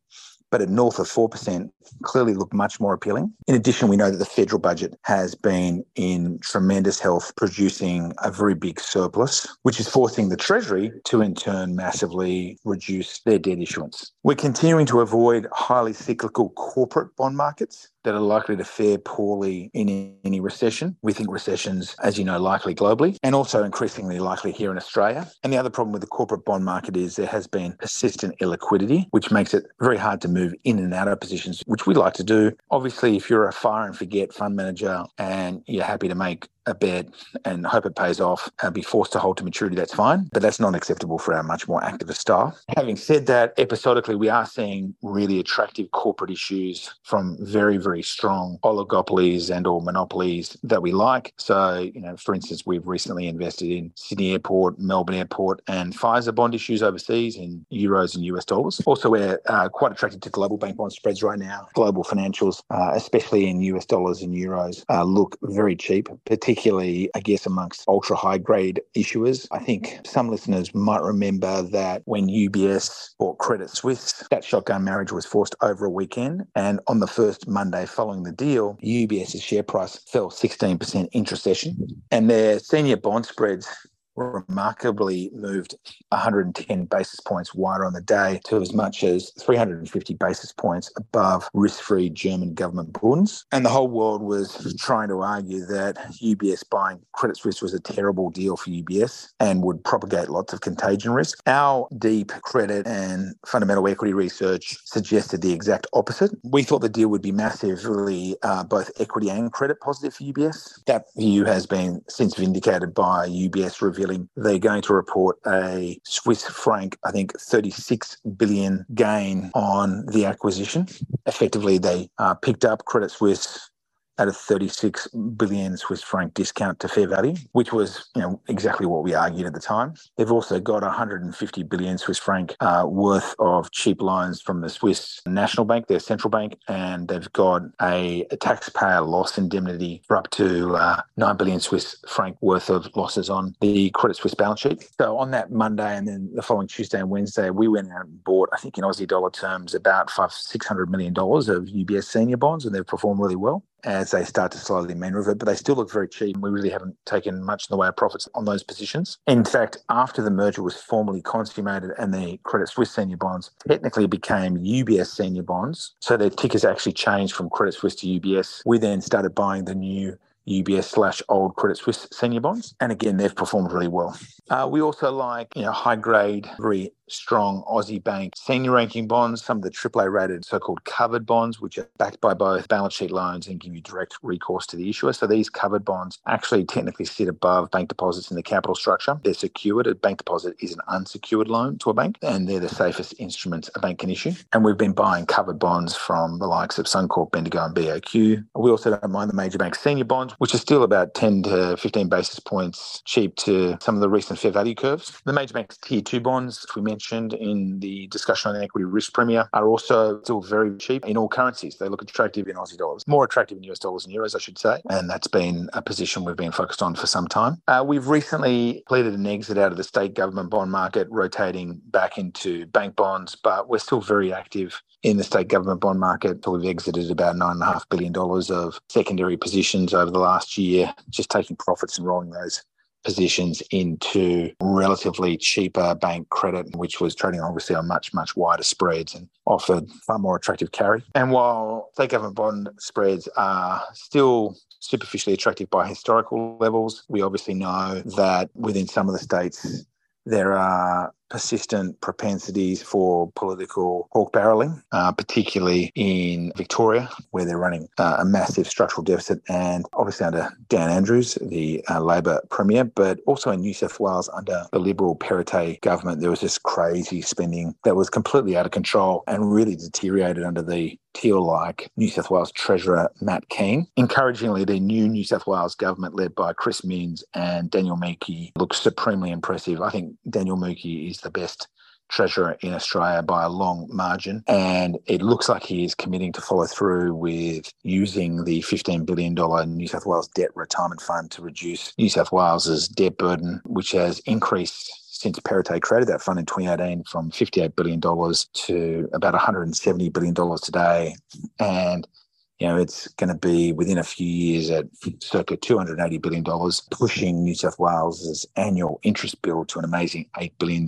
but at north of 4% clearly look much more appealing. In addition, we know that the federal budget has been in tremendous health, producing a very big surplus, which is forcing the Treasury to in turn massively reduce their debt issuance. We're continuing to avoid highly cyclical corporate bond markets that are likely to fare poorly in any recession. We think recessions, as you know, likely globally and also increasingly likely here in Australia. And the other problem with the corporate bond market is there has been persistent illiquidity, which makes it very hard to move in and out of positions, which we like to do. Obviously, if you're a fire and forget fund manager and you're happy to make a bet and hope it pays off and be forced to hold to maturity, that's fine. But that's not acceptable for our much more activist staff. Having said that, episodically, we are seeing really attractive corporate issues from very, very strong oligopolies and or monopolies that we like. So, you know, for instance, we've recently invested in Sydney Airport, Melbourne Airport, and Pfizer bond issues overseas in euros and US dollars. Also, we're uh, quite attracted to global bank bond spreads right now. Global financials, uh, especially in US dollars and euros, uh, look very cheap, particularly particularly, I guess, amongst ultra high grade issuers. I think some listeners might remember that when UBS bought Credit Suisse, that shotgun marriage was forced over a weekend. And on the first Monday following the deal, UBS's share price fell 16% intra-session. And their senior bond spreads remarkably moved 110 basis points wider on the day to as much as 350 basis points above risk-free German government bonds. And the whole world was trying to argue that UBS buying Credit Suisse was a terrible deal for UBS and would propagate lots of contagion risk. Our deep credit and fundamental equity research suggested the exact opposite. We thought the deal would be massively uh, both equity and credit positive for UBS. That view has been since vindicated by UBS review revealing they're going to report a Swiss franc, I think 36 billion gain on the acquisition. Effectively, they uh, picked up Credit Suisse at a 36 billion Swiss franc discount to fair value, which was you know exactly what we argued at the time. They've also got 150 billion Swiss franc uh, worth of cheap loans from the Swiss National Bank, their central bank, and they've got a, a taxpayer loss indemnity for up to uh, 9 billion Swiss franc worth of losses on the Credit Suisse balance sheet. So on that Monday and then the following Tuesday and Wednesday, we went out and bought, I think in Aussie dollar terms, about five, six hundred million dollars of UBS senior bonds, and they've performed really well as they start to slowly mean revert, but they still look very cheap. We really haven't taken much in the way of profits on those positions. In fact, after the merger was formally consummated and the Credit Suisse senior bonds technically became UBS senior bonds, so their tickers actually changed from Credit Suisse to UBS, we then started buying the new UBS slash old Credit Suisse senior bonds. And again, they've performed really well. Uh, we also like, you know, high grade, very strong Aussie bank senior ranking bonds, some of the AAA rated so called covered bonds, which are backed by both balance sheet loans and give you direct recourse to the issuer. So these covered bonds actually technically sit above bank deposits in the capital structure. They're secured. A bank deposit is an unsecured loan to a bank, and they're the safest instruments a bank can issue. And we've been buying covered bonds from the likes of Suncorp, Bendigo, and BOQ. We also don't mind the major bank senior bonds, which are still about 10 to 15 basis points cheap to some of the recent fair value curves. The major banks tier two bonds, if we mentioned in the discussion on equity risk premium are also still very cheap in all currencies. They look attractive in Aussie dollars, more attractive in US dollars and euros, I should say. And that's been a position we've been focused on for some time. Uh, we've recently completed an exit out of the state government bond market, rotating back into bank bonds, but we're still very active in the state government bond market. We've exited about $9.5 billion of secondary positions over the last year, just taking profits and rolling those positions into relatively cheaper bank credit, which was trading obviously on much, much wider spreads and offered far more attractive carry. And while state government bond spreads are still superficially attractive by historical levels, we obviously know that within some of the states, there are persistent propensities for political pork barreling, uh, particularly in Victoria, where they're running uh, a massive structural deficit, and obviously under Dan Andrews, the uh, Labor Premier, but also in New South Wales under the Liberal Perrottet government, there was this crazy spending that was completely out of control and really deteriorated under the Teal like New South Wales Treasurer Matt Kean. Encouragingly, the new New South Wales government, led by Chris Minns and Daniel Mookhey, looks supremely impressive. I think Daniel Mookhey is the best treasurer in Australia by a long margin. And it looks like he is committing to follow through with using the $15 billion New South Wales Debt Retirement Fund to reduce New South Wales's debt burden, which has increased since Perrottet created that fund in 2018 from $58 billion to about $170 billion today. And you know, it's going to be within a few years at circa $280 billion, pushing New South Wales's annual interest bill to an amazing $8 billion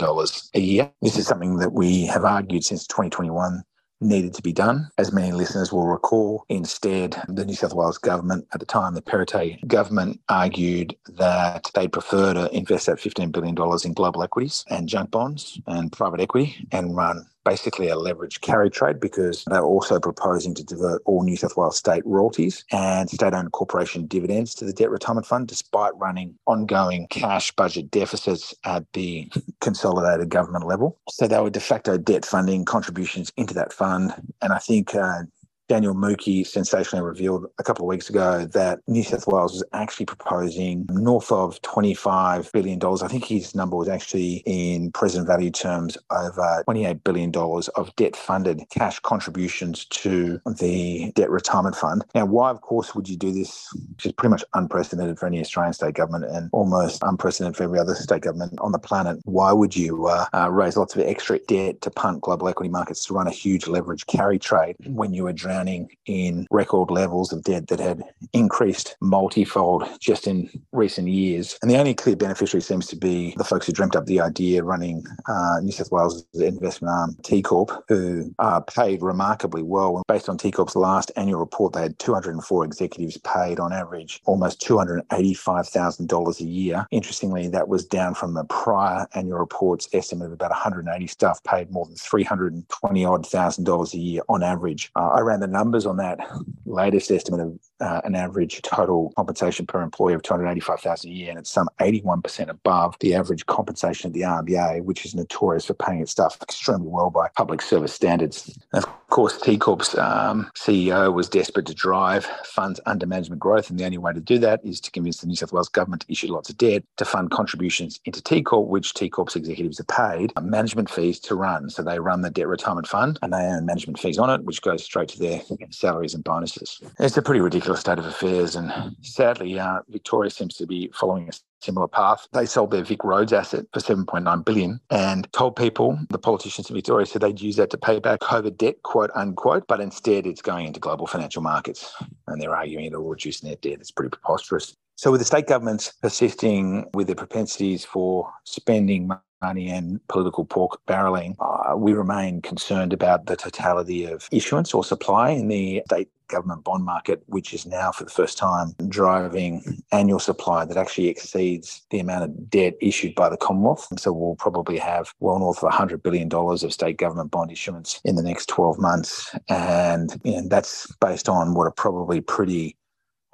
a year. This is something that we have argued since 2021 needed to be done. As many listeners will recall, instead, the New South Wales government, at the time, the Perrottet government argued that they'd prefer to invest that $15 billion in global equities and junk bonds and private equity and run basically a leveraged carry trade because they're also proposing to divert all New South Wales state royalties and state owned corporation dividends to the debt retirement fund, despite running ongoing cash budget deficits at the consolidated government level. So they were de facto debt funding contributions into that fund. And I think uh, Daniel Mookhey sensationally revealed a couple of weeks ago that New South Wales was actually proposing north of $25 billion. I think his number was actually in present value terms over $28 billion of debt funded cash contributions to the debt retirement fund. Now, why, of course, would you do this, which is pretty much unprecedented for any Australian state government and almost unprecedented for every other state government on the planet? Why would you uh, uh, raise lots of extra debt to punt global equity markets to run a huge leverage carry trade when you were drowning in record levels of debt that had increased multifold just in recent years. And the only clear beneficiary seems to be the folks who dreamt up the idea running uh, New South Wales investment arm, T Corp, who are paid remarkably well. Based on T Corp's last annual report, they had 204 executives paid on average almost $285,000 a year. Interestingly, that was down from the prior annual report's estimate of about 180 staff paid more than 320 odd thousand dollars a year on average. Uh, I ran the numbers on that latest estimate of uh, an average total compensation per employee of 285,000 a year, and it's some 81% above the average compensation of the RBA, which is notorious for paying its staff extremely well by public service standards. And of course, T Corp's um, CEO was desperate to drive funds under management growth, and the only way to do that is to convince the New South Wales government to issue lots of debt to fund contributions into T Corp, which T Corp's executives are paid management fees to run. So they run the debt retirement fund, and they earn management fees on it, which goes straight to their salaries and bonuses. It's a pretty ridiculous state of affairs, and sadly, uh, Victoria seems to be following a similar path. They sold their Vic Roads asset for 7.9 billion and told people, the politicians in Victoria said they'd use that to pay back COVID debt, quote unquote, but instead it's going into global financial markets. And they're arguing it'll reduce net debt. It's pretty preposterous. So, with the state governments persisting with their propensities for spending money and political pork barreling, uh, we remain concerned about the totality of issuance or supply in the state government bond market, which is now for the first time driving annual supply that actually exceeds the amount of debt issued by the Commonwealth. So we'll probably have well north of $100 billion of state government bond issuance in the next 12 months. And you know, that's based on what are probably pretty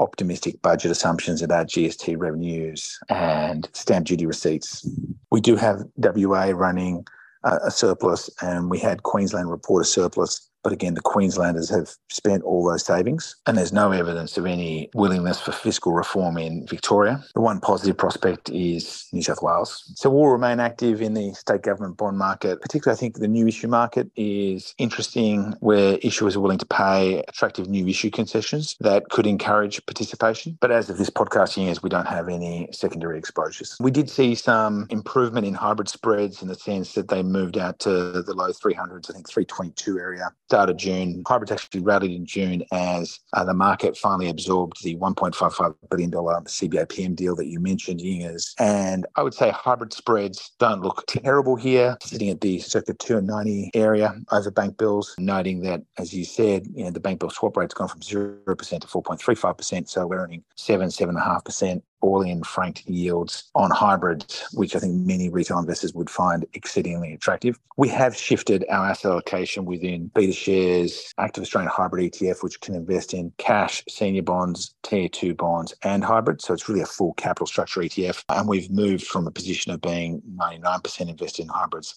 optimistic budget assumptions about GST revenues and stamp duty receipts. We do have WA running a surplus, and we had Queensland report a surplus but again, the Queenslanders have spent all those savings, and there's no evidence of any willingness for fiscal reform in Victoria. The one positive prospect is New South Wales. So we'll remain active in the state government bond market. Particularly, I think the new issue market is interesting where issuers are willing to pay attractive new issue concessions that could encourage participation. But as of this podcasting years, we don't have any secondary exposures. We did see some improvement in hybrid spreads in the sense that they moved out to the low 300s, I think 322 area start of June. Hybrids actually rallied in June as uh, the market finally absorbed the $1.55 billion CBA deal that you mentioned, Yingers. And I would say hybrid spreads don't look terrible here, sitting at the circa 290 area over bank bills, noting that, as you said, you know, the bank bill swap rate's gone from 0% to 4.35%. So we're earning 7, 7.5% all in franked yields on hybrids, which I think many retail investors would find exceedingly attractive. We have shifted our asset allocation within BetaShares, Active Australian Hybrid ETF, which can invest in cash, senior bonds, tier two bonds, and hybrids. So it's really a full capital structure ETF. And we've moved from a position of being 99% invested in hybrids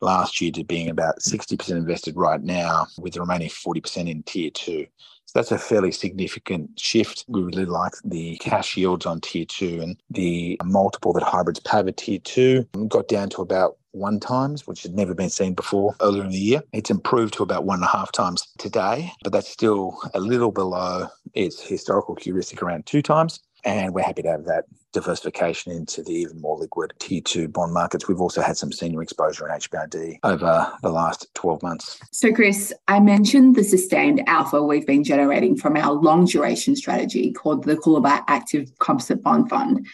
last year to being about 60% invested right now, with the remaining 40% in tier two. That's a fairly significant shift. We really like the cash yields on tier two and the multiple that hybrids pay over tier two got down to about one times, which had never been seen before earlier in the year. It's improved to about one and a half times today, but that's still a little below its historical heuristic around two times. And we're happy to have that diversification into the even more liquid tier two bond markets. We've also had some senior exposure in HBRD over the last 12 months. So, Chris, I mentioned the sustained alpha we've been generating from our long duration strategy called the Coolabah Active Composite Bond Fund.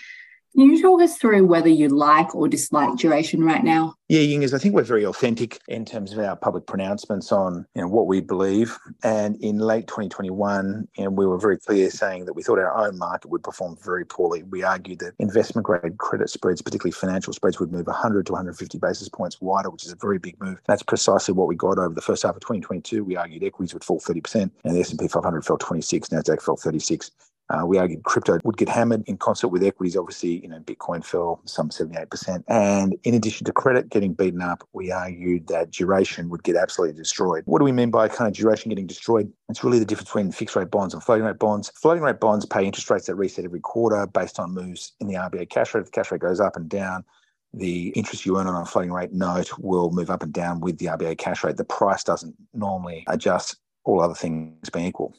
Can you talk us through whether you like or dislike duration right now? Yeah, Yingers, I think we're very authentic in terms of our public pronouncements on you know, what we believe. And in late 2021, you know, we were very clear saying that we thought our own market would perform very poorly. We argued that investment grade credit spreads, particularly financial spreads, would move 100 to 150 basis points wider, which is a very big move. That's precisely what we got over the first half of 2022. We argued equities would fall 30%, and the S&P 500 fell 26, Nasdaq fell 36. Uh, we argued crypto would get hammered in concert with equities. Obviously, you know, Bitcoin fell some 78%. And in addition to credit getting beaten up, we argued that duration would get absolutely destroyed. What do we mean by kind of duration getting destroyed? It's really the difference between fixed rate bonds and floating rate bonds. Floating rate bonds pay interest rates that reset every quarter based on moves in the RBA cash rate. If the cash rate goes up and down, the interest you earn on a floating rate note will move up and down with the RBA cash rate. The price doesn't normally adjust, all other things being equal.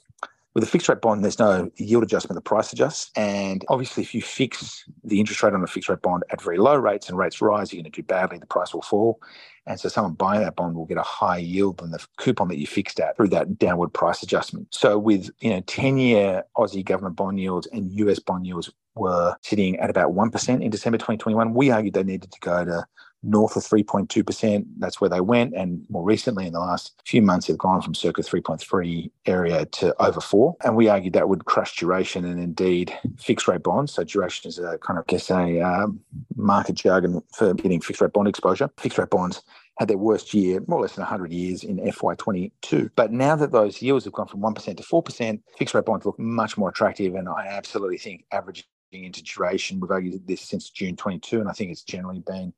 With a fixed rate bond, there's no yield adjustment, the price adjusts. And obviously, if you fix the interest rate on a fixed rate bond at very low rates and rates rise, you're going to do badly, the price will fall. And so someone buying that bond will get a higher yield than the coupon that you fixed at through that downward price adjustment. So with you know 10-year Aussie government bond yields and US bond yields were sitting at about 1% in December 2021, we argued they needed to go to north of 3.2%. That's where they went. And more recently, in the last few months, they've gone from circa 3.3 area to over four. And we argued that would crush duration and indeed fixed rate bonds. So duration is a kind of, I guess, a um, market jargon for getting fixed rate bond exposure. Fixed rate bonds had their worst year, more or less in 100 years, in FY22. But now that those yields have gone from 1% to 4%, fixed rate bonds look much more attractive. And I absolutely think averaging into duration, we've argued this since June 22, and I think it's generally been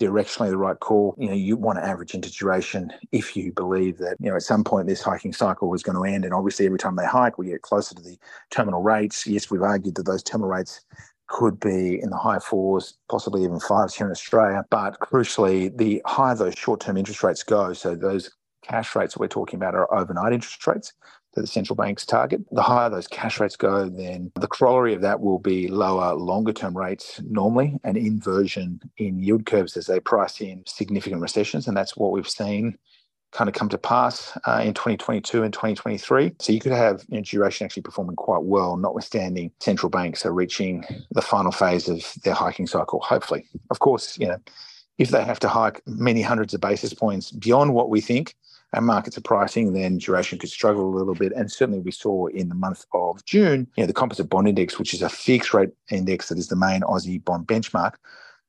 directionally the right call. You know, you want to average into duration if you believe that, you know, at some point this hiking cycle was going to end. And obviously every time they hike, we get closer to the terminal rates. Yes, we've argued that those terminal rates could be in the high fours, possibly even fives here in Australia. But crucially, the higher those short-term interest rates go, so those cash rates that we're talking about are overnight interest rates that the central banks target. The higher those cash rates go, then the corollary of that will be lower longer term rates normally, an inversion in yield curves as they price in significant recessions. And that's what we've seen kind of come to pass uh, in 2022 and 2023. So you could have you know, duration actually performing quite well, notwithstanding central banks are reaching the final phase of their hiking cycle, hopefully. Of course, you know, if they have to hike many hundreds of basis points beyond what we think, and markets are pricing, then duration could struggle a little bit. And certainly we saw in the month of June, you know, the composite bond index, which is a fixed rate index that is the main Aussie bond benchmark,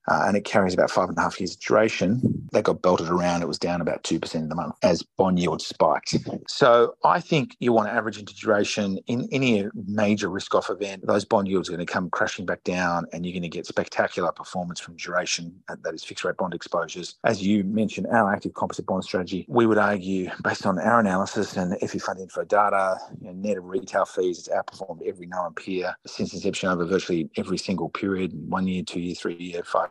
uh, and it carries about five and a half years duration. That got belted around. It was down about 2% in the month as bond yields spiked. So I think you want to average into duration in any major risk off event. Those bond yields are going to come crashing back down and you're going to get spectacular performance from duration, that is fixed rate bond exposures. As you mentioned, our active composite bond strategy, we would argue based on our analysis and FE Fund Info data, you know, net of retail fees, it's outperformed every known peer since inception over virtually every single period, one year, two year, three year, five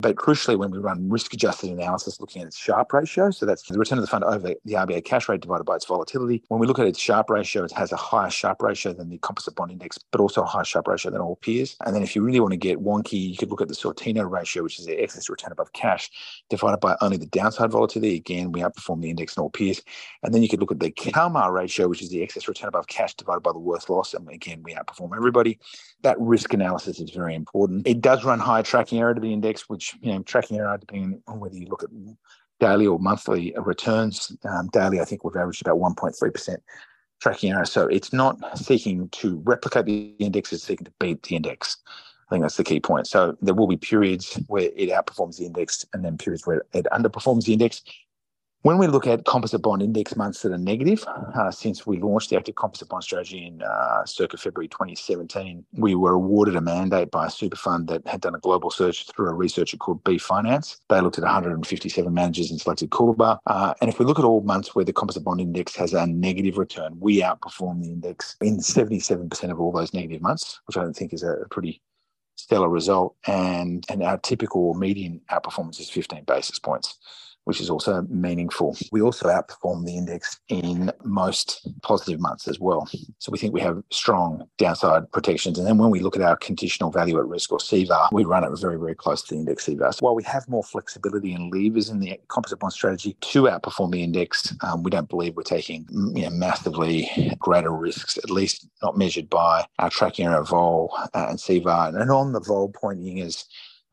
But crucially, when we run risk adjusted analysis looking at its Sharpe ratio, so that's the return of the fund over the RBA cash rate divided by its volatility. When we look at its Sharpe ratio, it has a higher Sharpe ratio than the composite bond index, but also a higher Sharpe ratio than all peers. And then if you really want to get wonky, you could look at the Sortino ratio, which is the excess return above cash, divided by only the downside volatility. Again, we outperform the index and all peers. And then you could look at the Calmar ratio, which is the excess return above cash divided by the worth loss. And again, we outperform everybody. That risk analysis is very important. It does run higher tracking error to the index, which, you know, tracking error, depending on whether you look at daily or monthly returns. Um, daily, I think we've averaged about 1.3% tracking error. So it's not seeking to replicate the index, it's seeking to beat the index. I think that's the key point. So there will be periods where it outperforms the index and then periods where it underperforms the index. When we look at composite bond index months that are negative, uh, since we launched the active composite bond strategy in uh, circa February 2017, we were awarded a mandate by a super fund that had done a global search through a researcher called B Finance. They looked at 157 managers and selected Coolabah. Uh, and if we look at all months where the composite bond index has a negative return, we outperform the index in 77% of all those negative months, which I don't think is a pretty stellar result. And, and our typical median outperformance is 15 basis points which is also meaningful. We also outperform the index in most positive months as well. So we think we have strong downside protections. And then when we look at our conditional value at risk or CVAR, we run it very, very close to the index CVAR. So while we have more flexibility and levers in the composite bond strategy to outperform the index, um, we don't believe we're taking you know, massively greater risks, at least not measured by our tracking error vol uh, and CVAR. And on the vol pointing is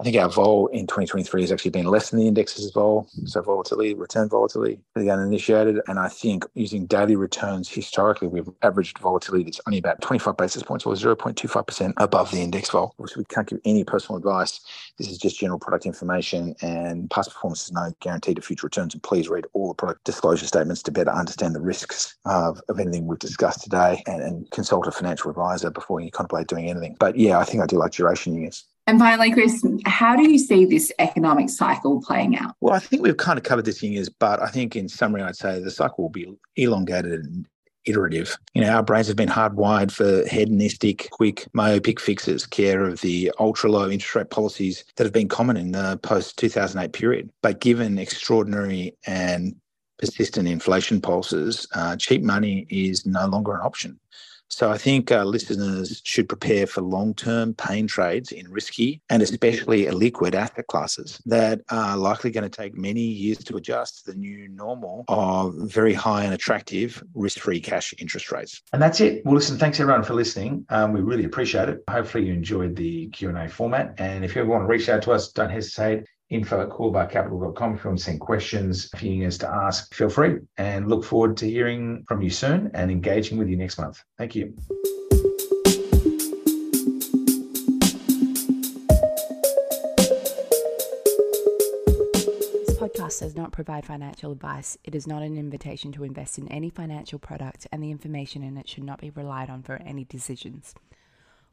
I think our vol in 2023 has actually been less than the index's vol. So volatility, return volatility, really uninitiated. And I think using daily returns historically, we've averaged volatility that's only about 25 basis points or 0.25% above the index vol. So we can't give any personal advice. This is just general product information and past performance is no guarantee to future returns. And please read all the product disclosure statements to better understand the risks of, of anything we've discussed today and, and consult a financial advisor before you contemplate doing anything. But yeah, I think I do like duration units. And finally, Chris, how do you see this economic cycle playing out? Well, I think we've kind of covered this in years, but I think in summary, I'd say the cycle will be elongated and iterative. You know, our brains have been hardwired for hedonistic, quick, myopic fixes, care of the ultra low interest rate policies that have been common in the post 2008 period. But given extraordinary and persistent inflation pulses, uh, cheap money is no longer an option. So I think uh, listeners should prepare for long-term pain trades in risky and especially illiquid asset classes that are likely going to take many years to adjust to the new normal of very high and attractive risk-free cash interest rates. And that's it. Well, listen, thanks everyone for listening. Um, we really appreciate it. Hopefully you enjoyed the Q&A format. And if you ever want to reach out to us, don't hesitate info at coolabahcapital.com if you want to send questions, if you need to ask, feel free and look forward to hearing from you soon and engaging with you next month. Thank you. This podcast does not provide financial advice. It is not an invitation to invest in any financial product, and the information in it should not be relied on for any decisions.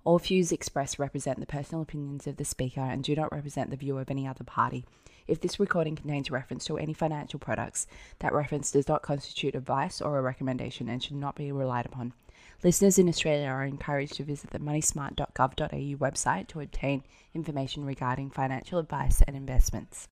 All views expressed represent the personal opinions of the speaker and do not represent the view of any other party. If this recording contains reference to any financial products, that reference does not constitute advice or a recommendation and should not be relied upon. Listeners in Australia are encouraged to visit the moneysmart.gov.au website to obtain information regarding financial advice and investments.